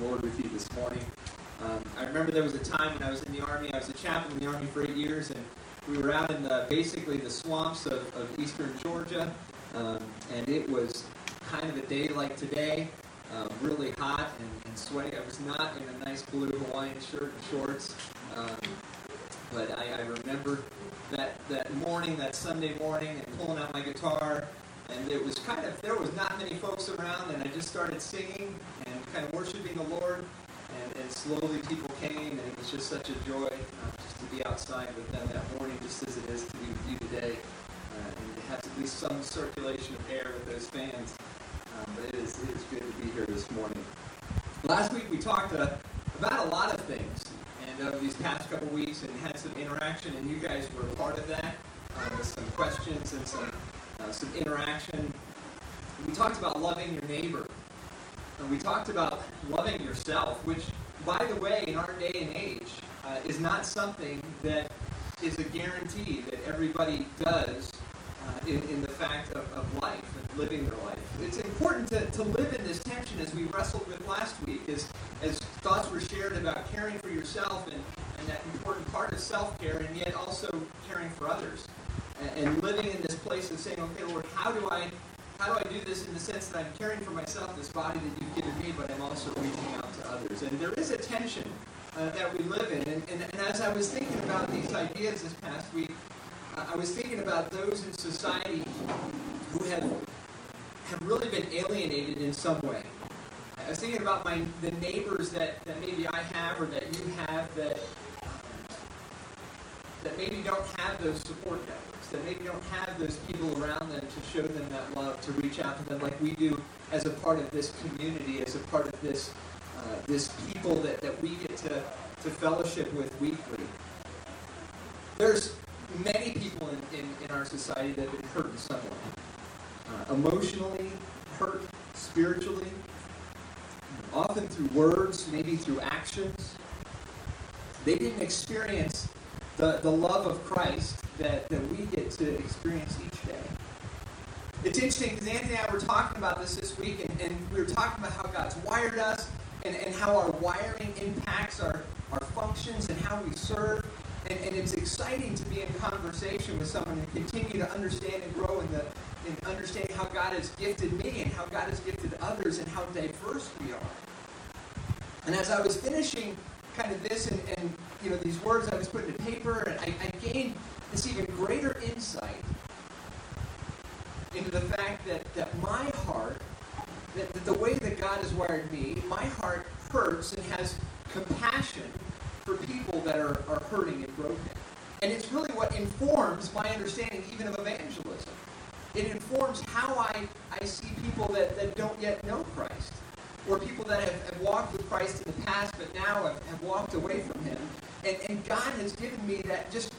Lord with you this morning. Um, I remember there was a time when I was in the Army. I was a chaplain in the Army for eight years, and we were out in the, basically the swamps of, of eastern Georgia, um, and it was kind of a day like today, um, really hot and, and, sweaty. I was not in a nice blue Hawaiian shirt and shorts, um, but I, I remember that, that morning, that Sunday morning, and pulling out my guitar and it was kind of there was not many folks around and i just started singing and kind of worshiping the lord and, and slowly people came and it was just such a joy uh, just to be outside with them that morning just as it is to be with you today uh, and to have at least some circulation of air with those fans um, but it is, it is good to be here this morning last week we talked uh, about a lot of things and over these past couple weeks and had some interaction and you guys were a part of that uh, with some questions and some uh, some interaction. We talked about loving your neighbor. And we talked about loving yourself, which, by the way, in our day and age, uh, is not something that is a guarantee that everybody does uh, in, in, the fact of, of life and living their life. It's important to, to live in this tension as we wrestled with last week, as, as thoughts were shared about caring for yourself and, and that important part of self care, and yet also caring for others and living in this place and saying, okay, Lord, how do I how do I do this in the sense that I'm caring for myself, this body that you've given me, but I'm also reaching out to others? And there is a tension uh, that we live in. And, and, and, as I was thinking about these ideas this past week, uh, I was thinking about those in society who have have really been alienated in some way. I was thinking about my the neighbors that, that maybe I have or that you have that that maybe don't have those support networks, that maybe don't have those people around them to show them that love, to reach out to them like we do as a part of this community, as a part of this uh, this people that, that we get to, to fellowship with weekly. There's many people in, in, in our society that have been hurt in some way. Uh, emotionally hurt, spiritually, often through words, maybe through actions. They didn't experience the, the love of Christ that, that we get to experience each day. It's interesting because Anthony and I were talking about this this week, and, and we were talking about how God's wired us and, and how our wiring impacts our, our functions and how we serve. And, and it's exciting to be in conversation with someone and continue to understand and grow in the in understanding how God has gifted me and how God has gifted others and how diverse we are. And as I was finishing kind of this and, and you know these words I was putting to paper, and I, I gained this even greater insight into the fact that, that my heart, that, that the way that God has wired me, my heart hurts and has compassion for people that are, are hurting and broken. And it's really what informs my understanding even of evangelism. It informs how I, I see people that, that don't yet know or people that have, have walked with Christ in the past but now have, have walked away from Him. And, and God has given me that just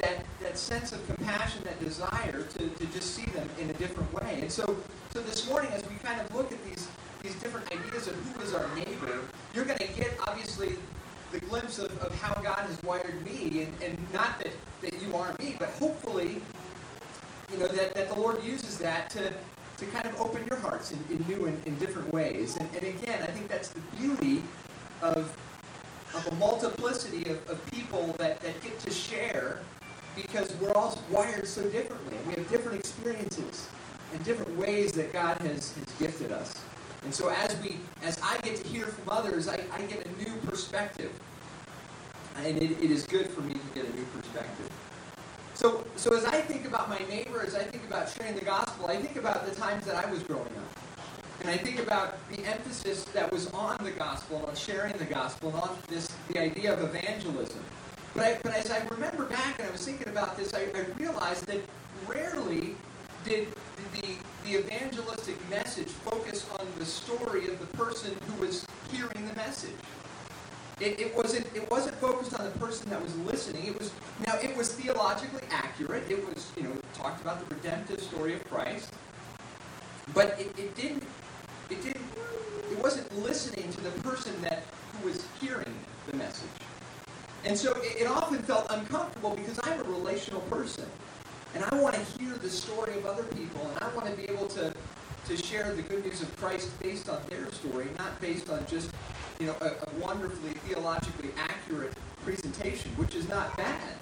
that, that sense of compassion, that desire to, to just see them in a different way. And so, so this morning, as we kind of look at these, these different ideas of who is our neighbor, you're going to get, obviously, the glimpse of, of how God has wired me, and, and not that, that you are me, but hopefully, you know, that, that the Lord uses that to, to kind of open your hearts in, in new and in different ways. And, and again, I think that's the beauty of, of a multiplicity of, of people that, that get to share because we're all wired so differently. We have different experiences and different ways that God has, has gifted us. And so as we as I get to hear from others, I, I get a new perspective. And it, it is good for me to get a new perspective. So, so as I think about my neighbor, as I think about sharing the gospel, I think about the times that I was growing up. And I think about the emphasis that was on the gospel, on sharing the gospel, on this the idea of evangelism. But, I, but as I remember back and I was thinking about this, I, I realized that rarely did the, the evangelistic message focus on the story of the person who was hearing the message. It, it, wasn't it wasn't focused on the person that was listening. It was now it was theologically accurate. It was you know talked about the redemptive story of Christ, but it, it didn't it didn't it wasn't listening to the person that who was hearing the message. And so it, it often felt uncomfortable because I'm a relational person. And I want to hear the story of other people, and I want to be able to, to share the good news of Christ based on their story, not based on just you know a, a wonderfully theologically accurate presentation, which is not bad.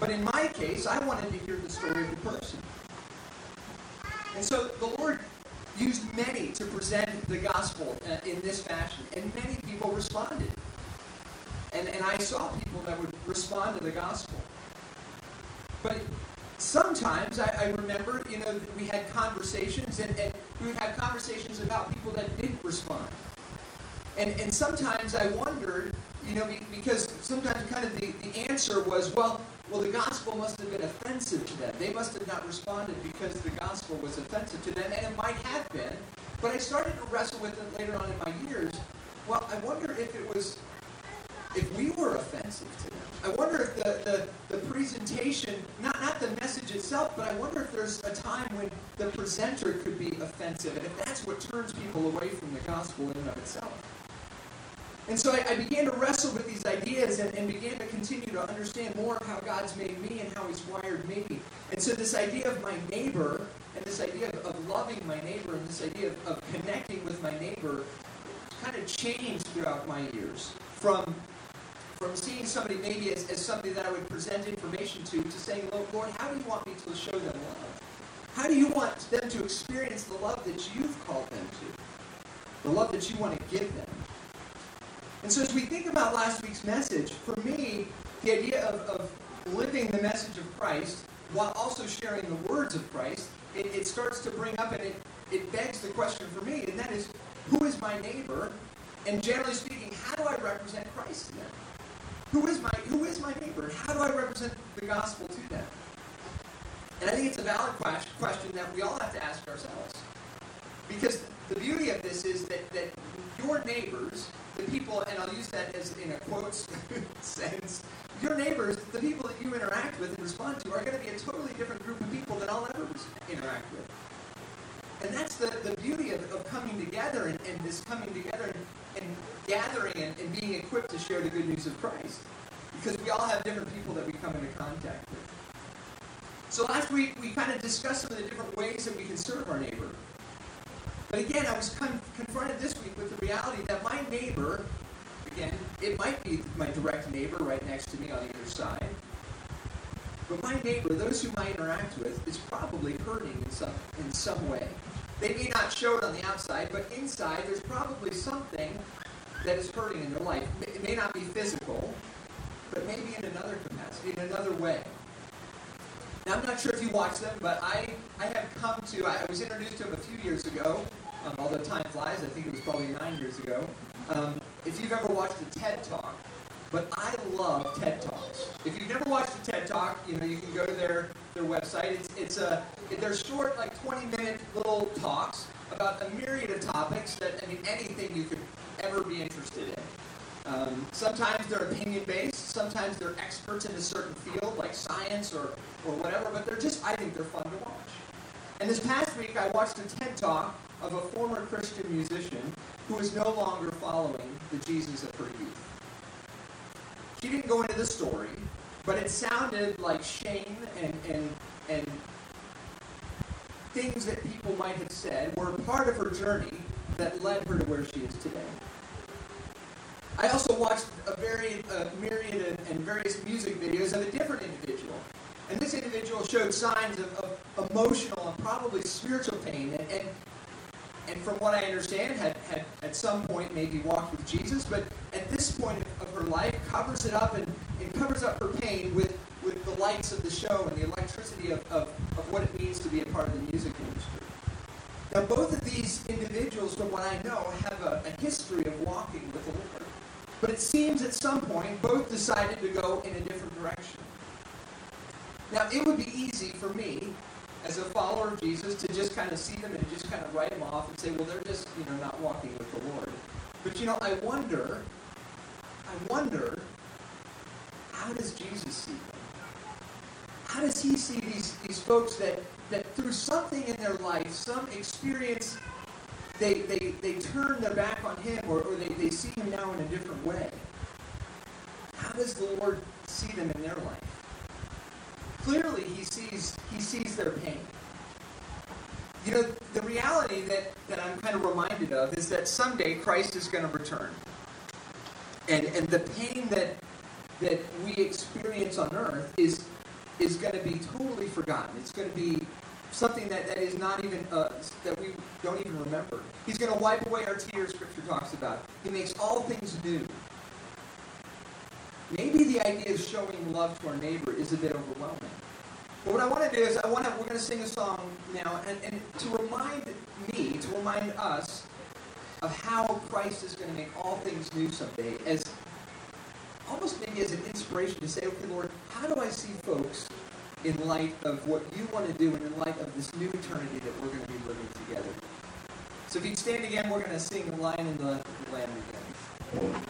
But in my case, I wanted to hear the story of the person. And so the Lord used many to present the gospel uh, in this fashion, and many people responded. And, and I saw people that would respond to the gospel. But sometimes I, I remember, you know, we had conversations, and, and we would have conversations about people that didn't respond. And, and sometimes I wondered, you know, because sometimes kind of the, the answer was, well, well, the gospel must have been offensive to them. They must have not responded because the gospel was offensive to them, and it might have been. But I started to wrestle with it later on in my years. Well, I wonder if it was, if we were offensive to them. I wonder if the, the, the presentation, not, not the message itself, but I wonder if there's a time when the presenter could be offensive, and if that's what turns people away from the gospel in and of itself. And so I, I, began to wrestle with these ideas and, and, began to continue to understand more of how God's made me and how He's wired me. And so this idea of my neighbor and this idea of, of loving my neighbor and this idea of, of connecting with my neighbor kind of changed throughout my years from from seeing somebody maybe as, as somebody that I would present information to, to saying, Lord, how do you want me to show them love? How do you want them to experience the love that you've called them to? The love that you want to give them? And so as we think about last week's message, for me, the idea of, of living the message of Christ while also sharing the words of Christ, it, it starts to bring up and it, it begs the question for me, and that is, who is my neighbor? And generally speaking, how do I represent Christ to them? Who is my who is my neighbor? How do I represent the gospel to them? And I think it's a valid question that we all have to ask ourselves. Because the beauty of this is that, that your neighbors, the people, and I'll use that as in a quotes sense, your neighbors, the people that you interact with and respond to, are going to be a totally different group of people than I'll ever interact with. And that's the, the beauty of, of coming together and, and this coming together and, and gathering and, and being equipped to share the good news of Christ. Because we all have different people that we come into contact with. So last week, we kind of discussed some of the different ways that we can serve our neighbor. But again, I was con- confronted this week with the reality that my neighbor, again, it might be my direct neighbor right next to me on either side, but my neighbor, those whom I interact with, is probably hurting in some, in some way. They may not show it on the outside, but inside there's probably something that is hurting in their life. It may not be physical, but maybe in another capacity, in another way. Now, I'm not sure if you watch them, but I, I have come to, I was introduced to them a few years ago, um, although time flies, I think it was probably nine years ago. Um, if you've ever watched a TED Talk, but I love TED Talks. If you've never watched a TED Talk, you know you can go to their their website. It's it's a they're short, like 20 minute little talks about a myriad of topics that I mean anything you could ever be interested in. Um, sometimes they're opinion based. Sometimes they're experts in a certain field, like science or or whatever. But they're just I think they're fun to watch. And this past week, I watched a TED Talk of a former Christian musician who is no longer following the Jesus of her youth. She didn't go into the story, but it sounded like shame and, and, and things that people might have said were part of her journey that led her to where she is today. I also watched a very myriad and various music videos of a different individual. And this individual showed signs of, of emotional and probably spiritual pain and, and, and from what I understand, had, had at some point maybe walked with Jesus, but at this point of her life, covers it up and, and covers up her pain with, with the lights of the show and the electricity of, of, of what it means to be a part of the music industry. Now, both of these individuals, from what I know, have a, a history of walking with the Lord. But it seems at some point, both decided to go in a different direction. Now, it would be easy for me as a follower of Jesus to just kind of see them and just kind of write them off and say, well, they're just, you know, not walking with the Lord. But, you know, I wonder, I wonder, how does Jesus see them? How does he see these, these folks that, that through something in their life, some experience, they, they, they turn their back on him or, or they, they see him now in a different way? How does the Lord see them in their life? Clearly, he sees, he sees their pain. you know, the reality that, that I'm kind of reminded of is that someday Christ is going to return. And, and the pain that, that we experience on earth is, is going to be totally forgotten. It's going to be something that, that is not even, uh, that we don't even remember. He's going to wipe away our tears, Scripture talks about. He makes all things new. Maybe the idea of showing love to our neighbor is a bit overwhelming. But what I want to do is I want to we're going to sing a song now, and, and to remind me, to remind us of how Christ is going to make all things new someday, as almost maybe as an inspiration to say, okay, Lord, how do I see folks in light of what you want to do and in light of this new eternity that we're going to be living together? So if you'd stand again, we're going to sing the Lion and the Lamb again.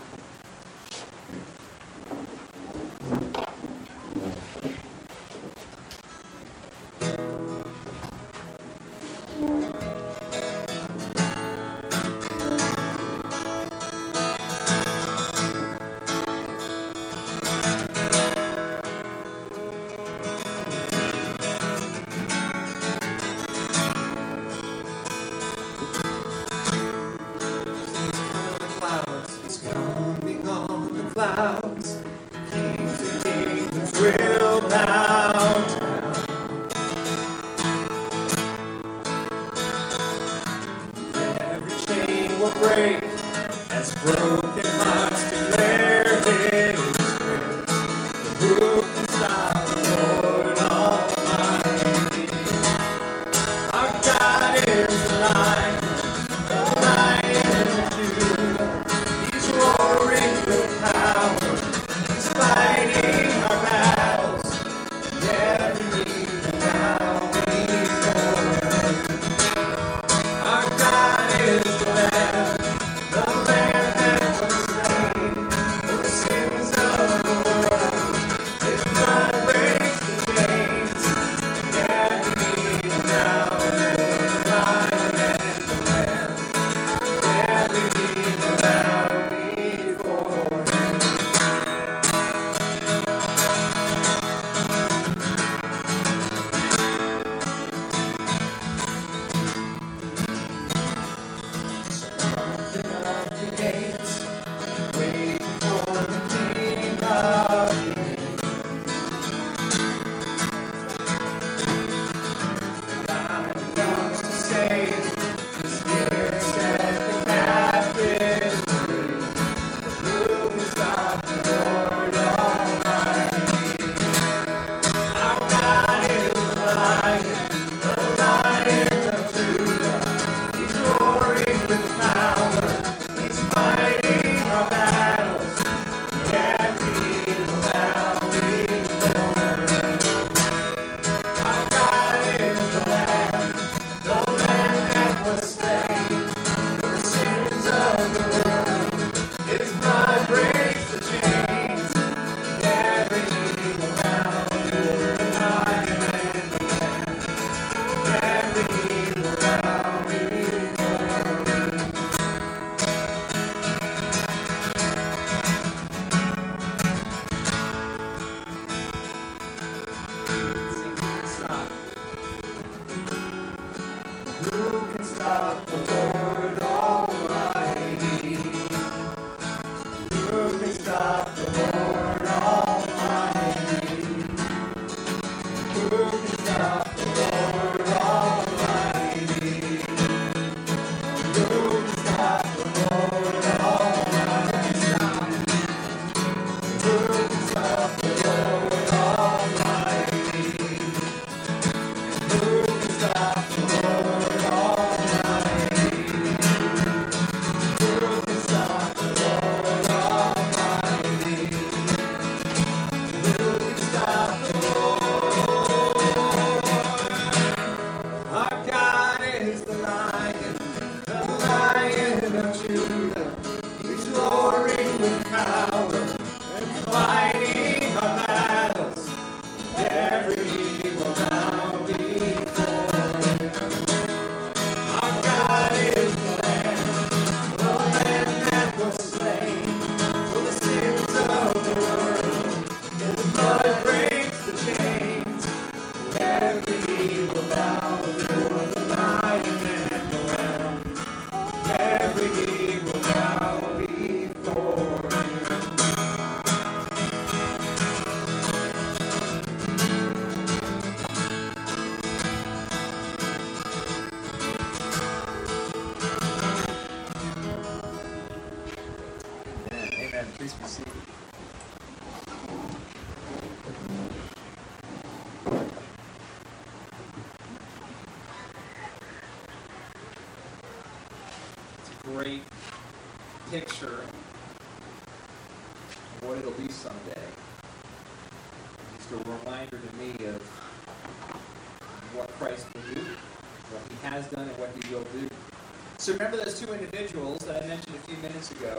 So remember those two individuals that I mentioned a few minutes ago.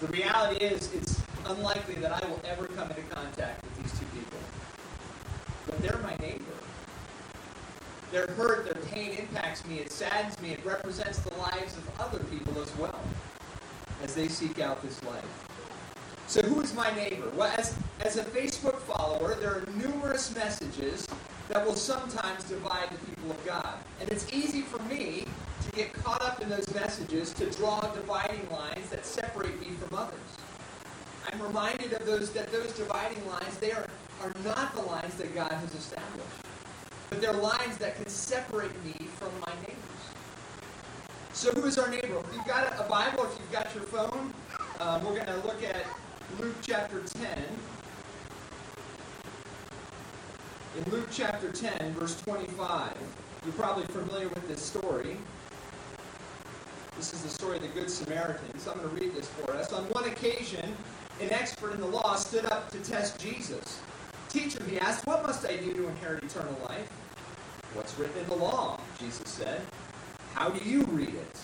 The reality is, it's unlikely that I will ever come into contact with these two people. But they're my neighbor. Their hurt, their pain impacts me, it saddens me, it represents the lives of other people as well as they seek out this life. So, who is my neighbor? Well, as, as a Facebook follower, there are numerous messages that will sometimes divide the people of God. And it's easy for me to get caught up in messages, to draw dividing lines that separate me from others. I'm reminded of those that those dividing lines, they are, are not the lines that God has established. But they're lines that can separate me from my neighbors. So who is our neighbor? If you've got a Bible, if you've got your phone, um, we're going to look at Luke chapter 10. In Luke chapter 10, verse 25, you're probably familiar with this story. This is the story of the Good Samaritan. So I'm going to read this for us. On one occasion, an expert in the law stood up to test Jesus. Teacher, he asked, what must I do to inherit eternal life? What's written in the law? Jesus said. How do you read it?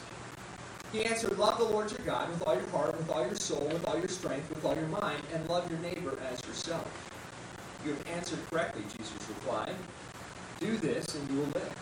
He answered, Love the Lord your God with all your heart, with all your soul, with all your strength, with all your mind, and love your neighbor as yourself. You have answered correctly, Jesus replied. Do this and you will live.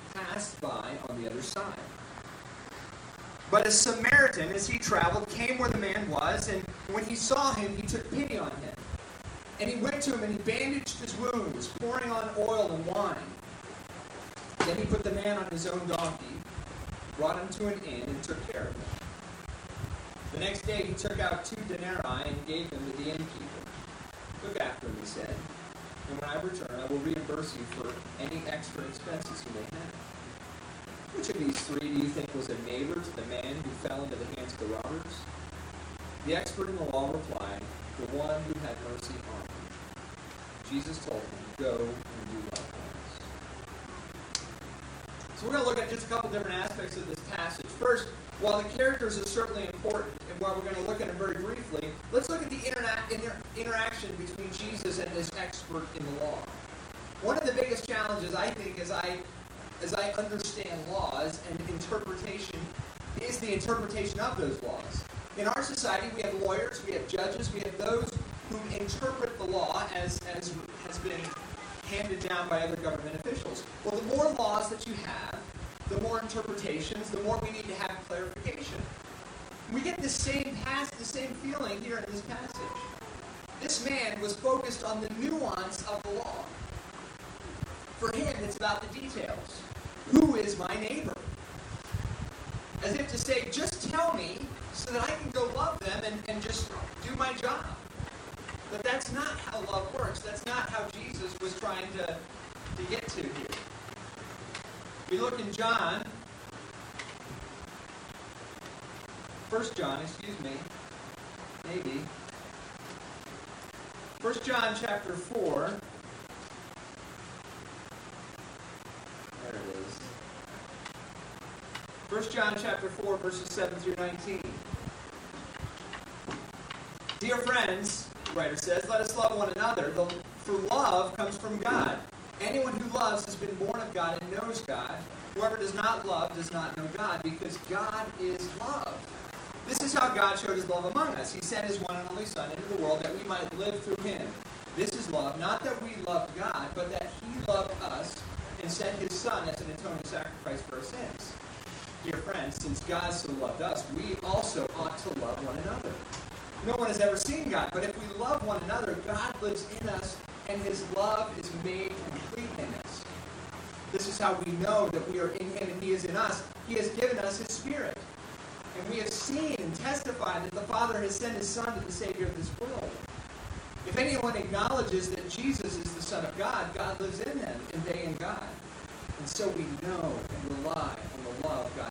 passed by on the other side. But a Samaritan, as he traveled, came where the man was, and when he saw him, he took pity on him. And he went to him and he bandaged his wounds, pouring on oil and wine. Then he put the man on his own donkey, brought him to an inn, and took care of him. The next day he took out two denarii and gave them to the innkeeper. Look after him, he said, and when I return, I will reimburse you for any extra expenses you may have. Which of these three do you think was a neighbor to the man who fell into the hands of the robbers? The expert in the law replied, The one who had mercy on him. Jesus told him, Go and do likewise. So we're going to look at just a couple different aspects of this passage. First, while the characters are certainly important, and while we're going to look at them very briefly, let's look at the interna- inter- interaction between Jesus and this expert in the law. One of the biggest challenges, I think, as I as I understand laws and interpretation, is the interpretation of those laws. In our society, we have lawyers, we have judges, we have those who interpret the law as, as has been handed down by other government officials. Well, the more laws that you have, the more interpretations, the more we need to have clarification. We get the same past, the same feeling here in this passage. This man was focused on the nuance of the law. For him, it's about the details. Who is my neighbor? As if to say, just tell me so that I can go love them and, and just do my job. But that's not how love works. That's not how Jesus was trying to, to get to here. We look in John, First John, excuse me, maybe. First John chapter 4. 1 John chapter 4, verses 7 through 19. Dear friends, the writer says, let us love one another, for love comes from God. Anyone who loves has been born of God and knows God. Whoever does not love does not know God, because God is love. This is how God showed his love among us. He sent his one and only Son into the world that we might live through him. This is love, not that we loved God, but that he loved us and sent his Son as an atoning sacrifice for our sins. Dear friends, since God so loved us, we also ought to love one another. no one has ever seen God. But if we love one another, God lives in us, and his love is made complete in us. This is how we know that we are in him and he is in us. He has given us his spirit. And we have seen and testified that the Father has sent his Son to the Savior of this world. If anyone acknowledges that Jesus is the Son of God, God lives in them, and they in God. And so we know and rely on the love God.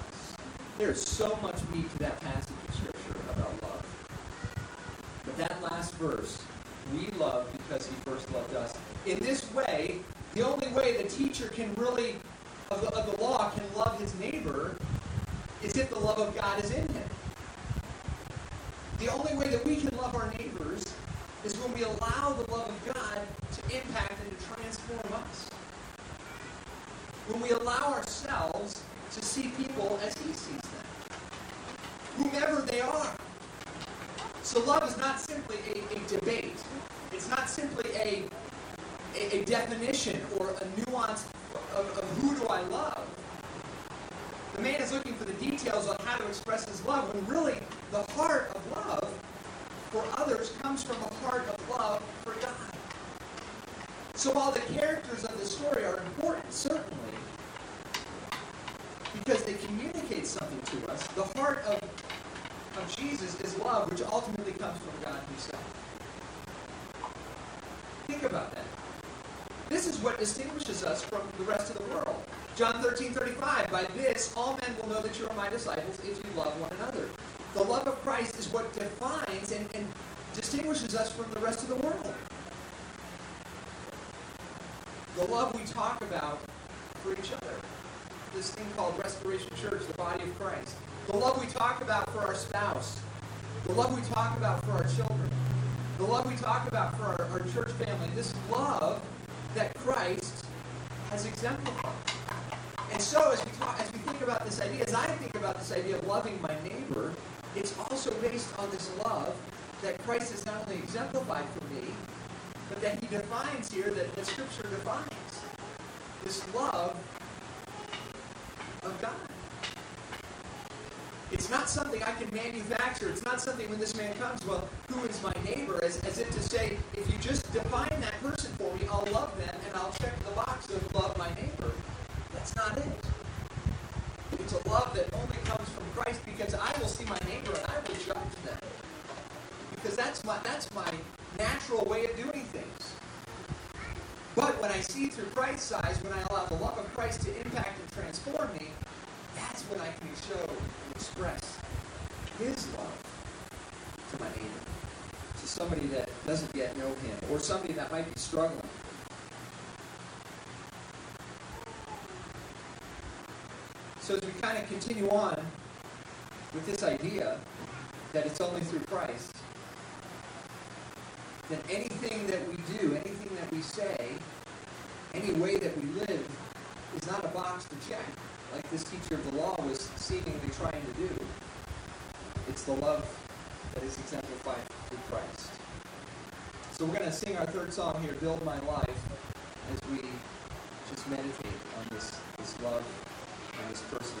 There's so much meat to that passage of Scripture about love. But that last verse, we love because he first loved us. In this way, the only way the teacher can really, of the, of the law, can love his neighbor is if the love of God is in him. The only way that we can love our neighbors is when we allow the love of God to impact and to transform us. When we allow ourselves to see people as He sees them, whomever they are. So love is not simply a, a debate. It's not simply a, a, a, definition or a nuance of, of who do I love. The man is looking for the details on how to express his love when really the heart of love for others comes from a heart of love for God. So while the characters of the story are important, certainly, because they communicate something to us, the heart of, of Jesus is love, which ultimately comes from God himself. Think about that. This is what distinguishes us from the rest of the world. John 13, 35. By this, all men will know that you are my disciples if you love one another. The love of Christ is what defines and, and distinguishes us from the rest of the world. The love we talk about for each other. This thing called Restoration Church, the body of Christ. The love we talk about for our spouse. The love we talk about for our children. The love we talk about for our, our church family. This love that Christ has exemplified. And so as we talk, as we think about this idea, as I think about this idea of loving my neighbor, it's also based on this love that Christ has not only exemplified for me, but that he defines here, that, that Scripture defines. This love of God. It's not something I can manufacture. It's not something when this man comes, well, who is my neighbor? As, as if to say, if you just define that person for me, I'll love them and I'll check the box of love my neighbor. That's not it. It's a love that only comes from Christ because I will see my neighbor and I will judge them. Because that's my that's my natural way of doing things. But when I see through Christ's eyes, when I allow the love of Christ to impact and transform me, that's when I can show his love to my neighbor. To somebody that doesn't yet know him, or somebody that might be struggling. So as we kind of continue on with this idea that it's only through Christ, that anything that we do, anything that we say, any way that we live is not a box to check, like this teacher of the law was seemingly trying to do. It's the love that is exemplified through Christ. So we're going to sing our third song here, Build My Life, as we just meditate on this, this love and this person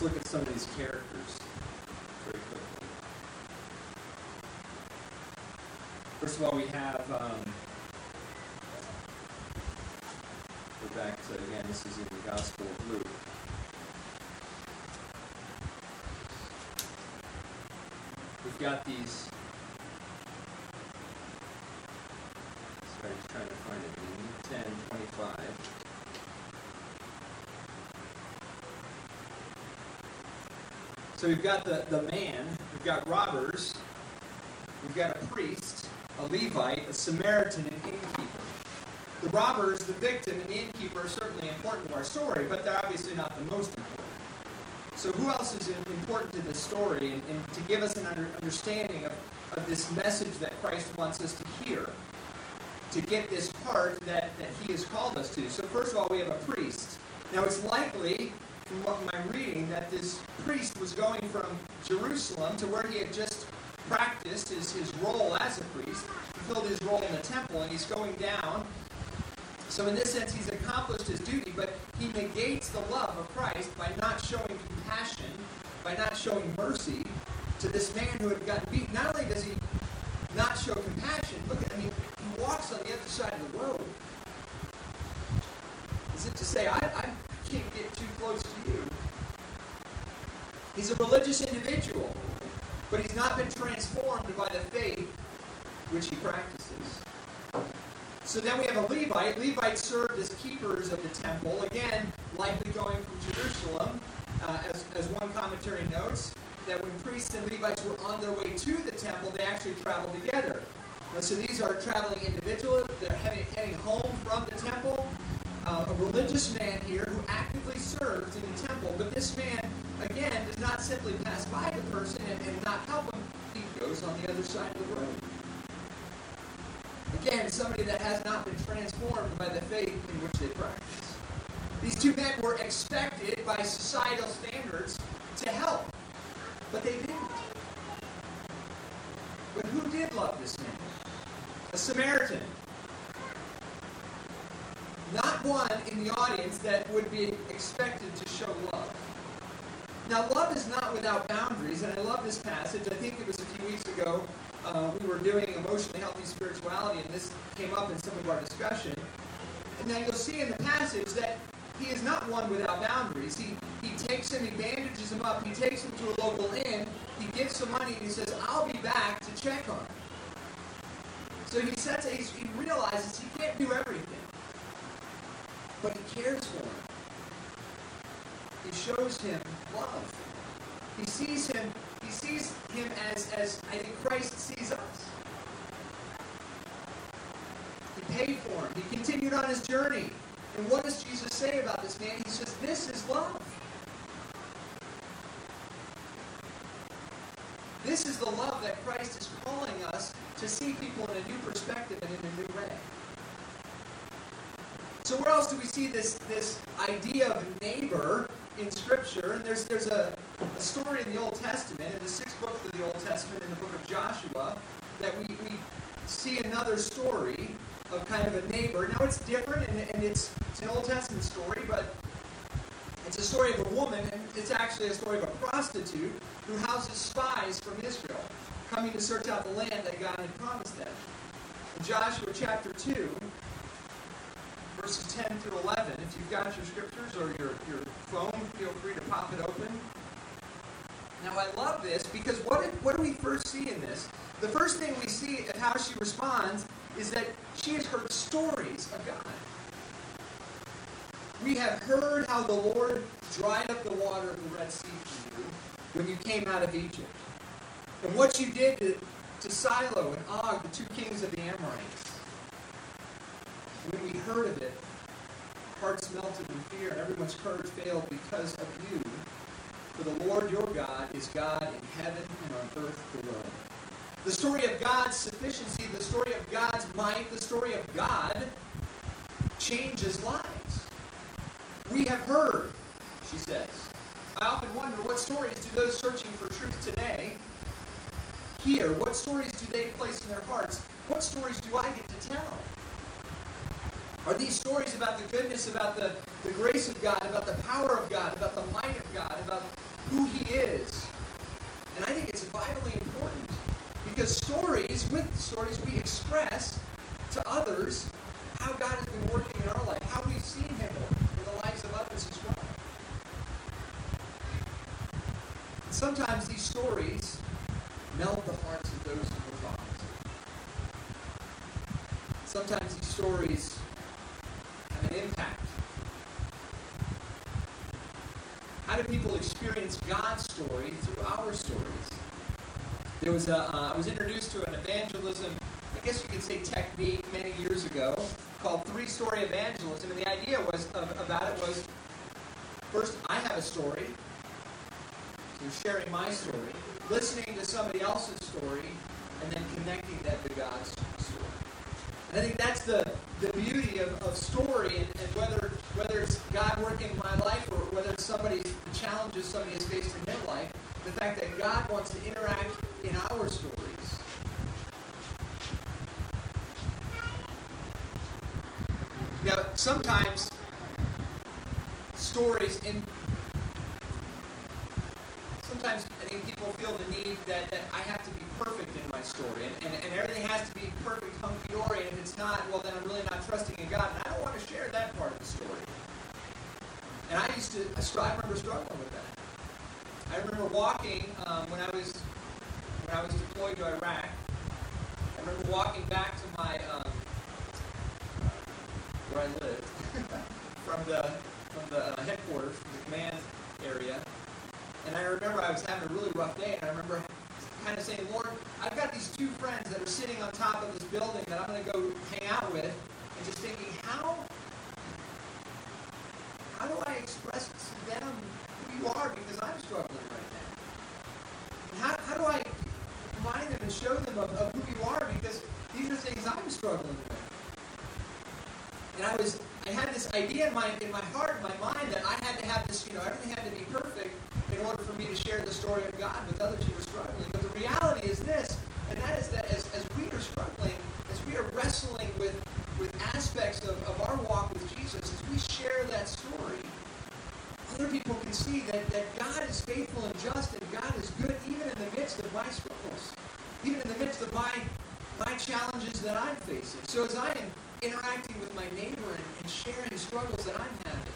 Let's look at some of these characters very quickly. First of all, we have. Um, go back to again. This is in the Gospel of Luke. We've got these. Sorry, just trying to find it. Luke 10, 25. So we've got the, the man, we've got robbers, we've got a priest, a Levite, a Samaritan, an innkeeper. The robbers, the victim, and the innkeeper are certainly important to our story, but they're obviously not the most important. So who else is important to this story and, and to give us an under, understanding of, of this message that Christ wants us to hear? To get this part that, that he has called us to. So first of all, we have a priest. Now it's likely from what I'm reading that this priest was going from Jerusalem to where he had just practiced his, his role as a priest, fulfilled his role in the temple, and he's going down. So, in this sense, he's accomplished his duty, but he negates the love of Christ by not showing compassion, by not showing mercy to this man who had gotten beaten. Not only does he not show compassion, look at, I mean, he walks on the other side of the road. Is it to say, I, I can't get too close to you. He's a religious individual, but he's not been transformed by the faith which he practices. So then we have Levite. Levites served as keepers of the temple, again, likely going from Jerusalem, uh, as, as one commentary notes, that when priests and Levites were on their way to the temple, they actually traveled together. so these are traveling individuals. They're heading, heading home from the temple uh, a religious man here who actively serves in the temple, but this man, again, does not simply pass by the person and, and not help him. He goes on the other side of the road. Again, somebody that has not transformed by the faith in which they practice. These two men were expected by societal standards to help, but they didn't. But who did love this man? A Samaritan not one in the audience that would be expected to show love. Now, love is not without boundaries, and I love this passage. I think it was a few weeks ago uh, we were doing emotionally healthy spirituality, and this came up in some of our discussion. And now you'll see in the passage that he is not one without boundaries. He, he takes him, he bandages him up, he takes him to a local inn, he gives some money, and he says, I'll be back to check on him. So he sets, he realizes he can't do everything but he cares for him. He shows him love. He sees him, he sees him as, as I think Christ sees us. He paid for him. He continued on his journey. And what does Jesus say about this man? He says, This is love. This is the love that Christ is calling us to see people in a new perspective and in a new way. So where else do we see this, this idea of neighbor in Scripture? And there's, there's a, a story in the Old Testament, in the sixth book of the Old Testament, in the book of Joshua, that we, we see another story of kind of a neighbor. Now it's different, and, and it's, it's an Old Testament story, but it's a story of a woman, and it's actually a story of a prostitute who houses spies from Israel, coming to search out the land that God had promised them. In Joshua chapter 2, verses 10 through 11. If you've got your scriptures or your, your phone, feel free to pop it open. Now, I love this because what, what do we first see in this? The first thing we see of how she responds is that she has heard stories of God. We have heard how the Lord dried up the water of the Red Sea for you when you came out of Egypt. And what you did to, to Sihon and Og, the two kings of the Amorites. When we heard of it, hearts melted in fear, and everyone's courage failed because of you. For the Lord your God is God in heaven and on earth below. The story of God's sufficiency, the story of God's might, the story of God changes lives. We have heard, she says. I often wonder what stories do those searching for truth today hear? What stories do they place in their hearts? What stories do I get to tell? Are these stories about the goodness, about the, the grace of God, about the power of God, about the might of God, about who he is. And I think it's vitally important because stories, with stories, we express to others how God has been working in our life, how we've seen him in the lives of others as well. And sometimes these stories guess you could say technique many years ago called three-story evangelism, and the idea was of, about it was first I have a story, so sharing my story, listening to somebody else's story, and then connecting that to God's story. And I think that's the, the beauty of, of story, and, and whether whether it's God working in my life or whether it's somebody's challenges somebody has faced in their life, the fact that God wants to interact in our stories. Now, sometimes stories in sometimes I think people feel the need that, that I have to be perfect in my story and, and, and everything has to be perfect hunky dory and if it's not, well then I'm really not trusting in God. And I don't want to share that part of the story. And I used to I remember struggling with that. I remember walking um, when I was when I was deployed to Iraq. I remember walking back to my um, where I lived from the from the uh, headquarters, from the command area. And I remember I was having a really rough day, and I remember kind of saying, Lord, I've got these two friends that are sitting on top of this building that I'm going to go hang out with, and just thinking, how how do I express to them who you are because I'm struggling right now? And how, how do I remind them and show them of, of who you are because these are things I'm struggling with? And I was I had this idea in my in my heart, in my mind, that I had to have this, you know, everything had to be perfect in order for me to share the story of God with others who were struggling. But the reality is this, and that is that as, as we are struggling, as we are wrestling with, with aspects of, of our walk with Jesus, as we share that story, other people can see that, that God is faithful and just and God is good even in the midst of my struggles, even in the midst of my my challenges that I'm facing. So as I am interacting with my neighbor and, and sharing struggles that I'm having,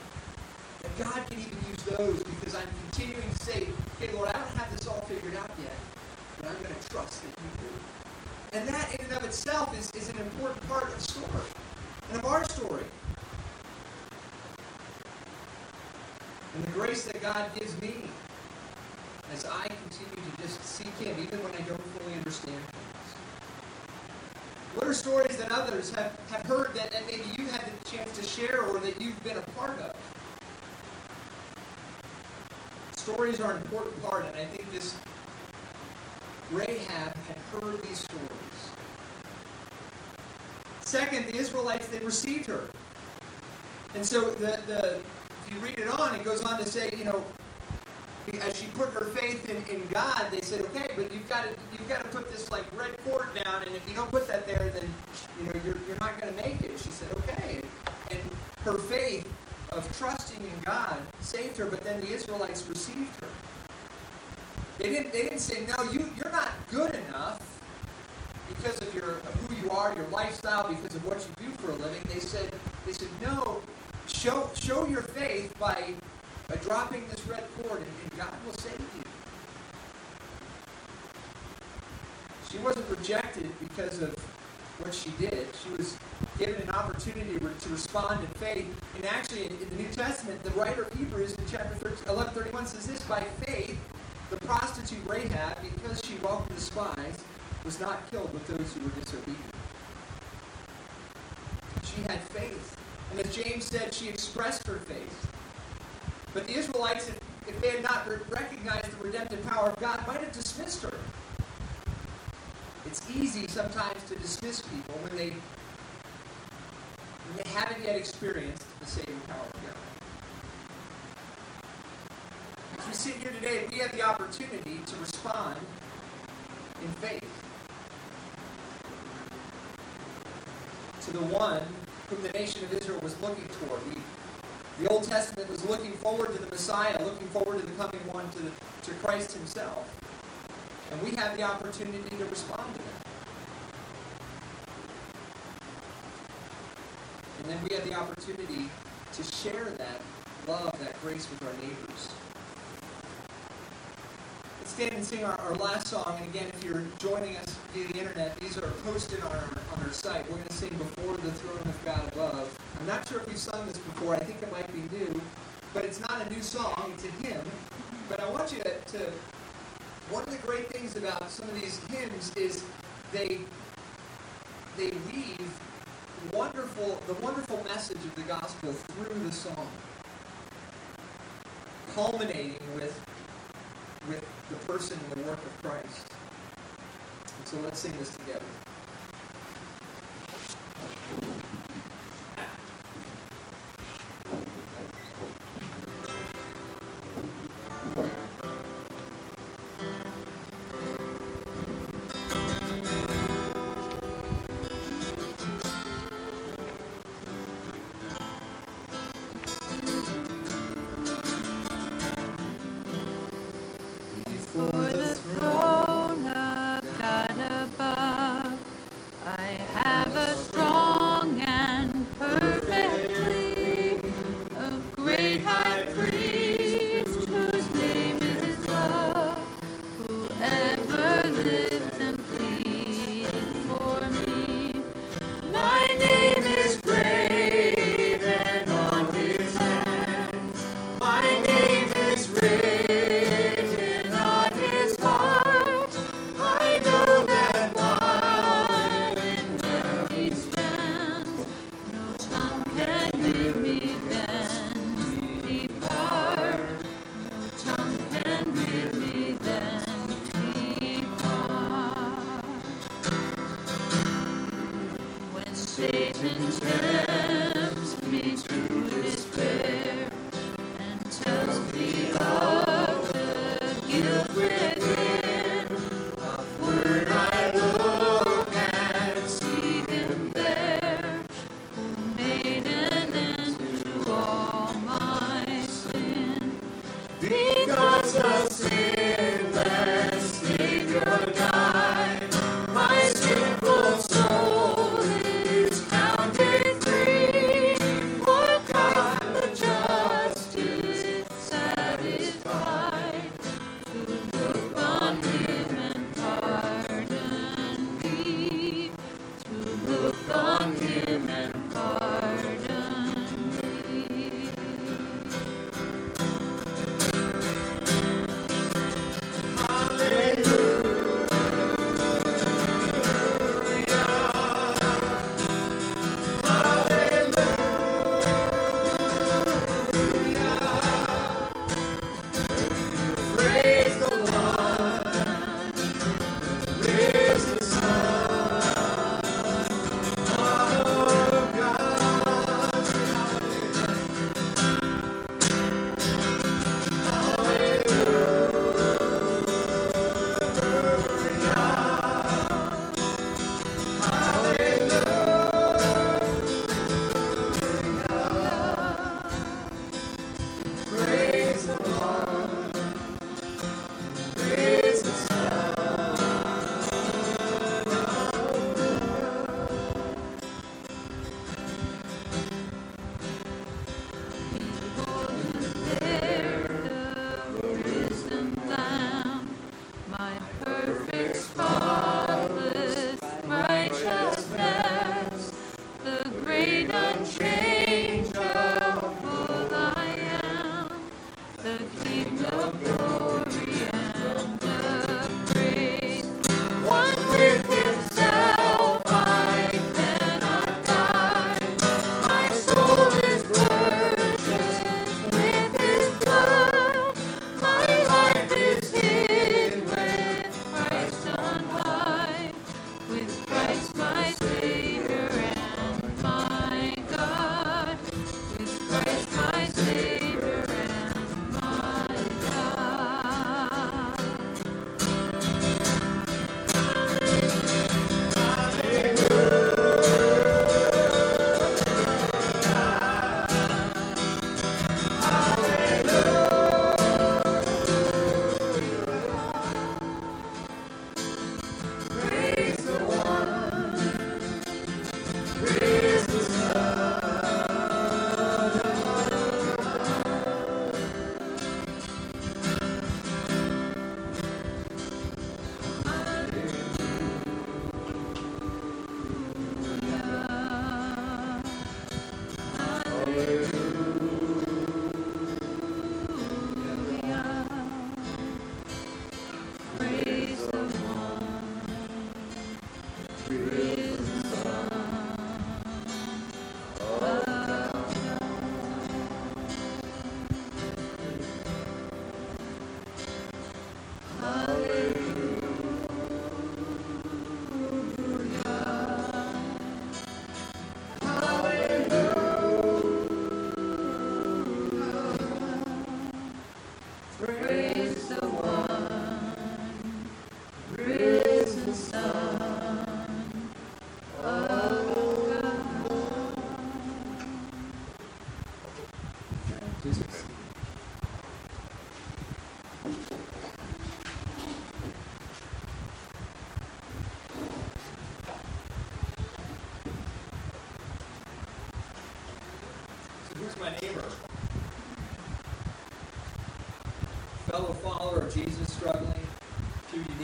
that God can even use those because I'm continuing to say, okay, Lord, I don't have this all figured out yet, but I'm going to trust that you do. And that in and of itself is, is an important part of the story and of our story. And the that God gives me as I continue to just seek Him, even when I don't fully understand things. what are stories that others have, have heard that, that maybe you had the chance to share or that you've been a part of? Stories are an important part, and I think this Rahab had heard these stories. Second, the Israelites, they received her. And so the, the you read it on, it goes on to say, you know, as she put her faith in, in God, they said, okay, but you've got to you've got to put this like red cord down, and if you don't put that there, then you know you're, you're not going to make it. She said, okay, and her faith of trusting in God saved her, but then the Israelites received her. They didn't they didn't say, no, you you're not good enough because of your of who you are, your lifestyle, because of what you do for a living. They said they said, no, show show your faith by by dropping this red cord, and, and God will save you. She wasn't rejected because of what she did. She was given an opportunity to respond in faith. And actually, in, the New Testament, the writer of Hebrews in chapter 11:31 says this: By faith, the prostitute Rahab, because she welcomed the spies, was not killed with those who were disobedient. She had faith. And as James said, she expressed her faith. But the Israelites, if, if they had not recognized the redemptive power of God, might have dismissed her. It's easy sometimes to dismiss people when they when they haven't yet experienced the saving power of God. As we sit here today, we have the opportunity to respond in faith to the one whom the nation of Israel was looking toward. The, the Old Testament was looking forward to the Messiah, looking forward to the coming one, to, to Christ himself. And we have the opportunity to respond to that. And then we have the opportunity to share that love, that grace with our neighbors. Let's stand and sing our, our last song. And again, if you're joining us via the internet, these are posted on our site. We're going to sing Before the Throne of God Above. I'm not sure if we've sung this before. I think it might be new. But it's not a new song, it's a hymn. But I want you to, to one of the great things about some of these hymns is they they weave wonderful the wonderful message of the gospel through the song culminating with with the person and the work of Christ. And so let's sing this together.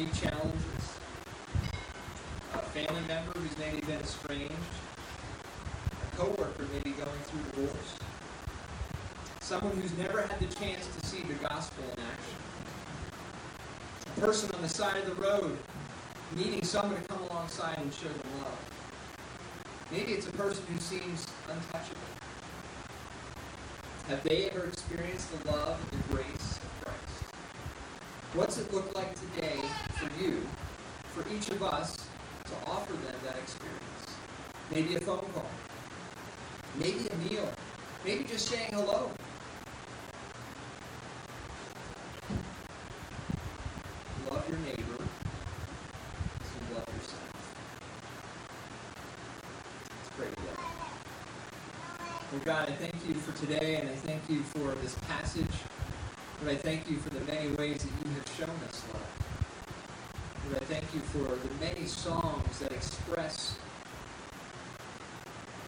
Unique challenges. A family member who's maybe been estranged. A coworker maybe going through divorce. Someone who's never had the chance to see the gospel in action. A person on the side of the road needing someone to come alongside and show them love. Maybe it's a person who seems untouchable. Have they ever experienced the love and the grace of Christ? What's it look like today for you, for each of us, to offer them that experience? Maybe a phone call. Maybe a meal. Maybe just saying hello. Love your neighbor as you love yourself. Let's pray together. Lord God, I thank you for today, and I thank you for this passage. Lord, I thank you for the many ways shown us love. Lord, I thank you for the many songs that express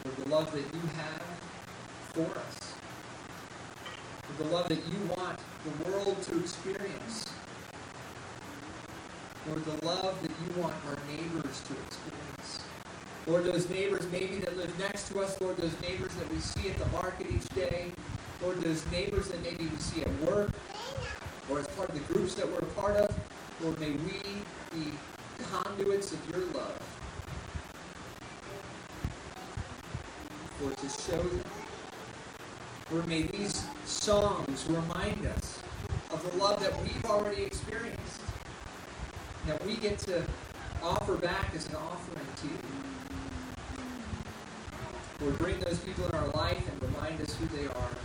the love that you have for us. The love that you want the world to experience. Lord, the love that you want our neighbors to experience. Lord, those neighbors maybe that live next to us, Lord, those neighbors that we see at the market each day, Lord, those neighbors that maybe we see at work, or as part of the groups that we're a part of, Lord, may we be conduits of your love. Lord, to show them. Lord, may these songs remind us of the love that we've already experienced, that we get to offer back as an offering to you. Lord, bring those people in our life and remind us who they are.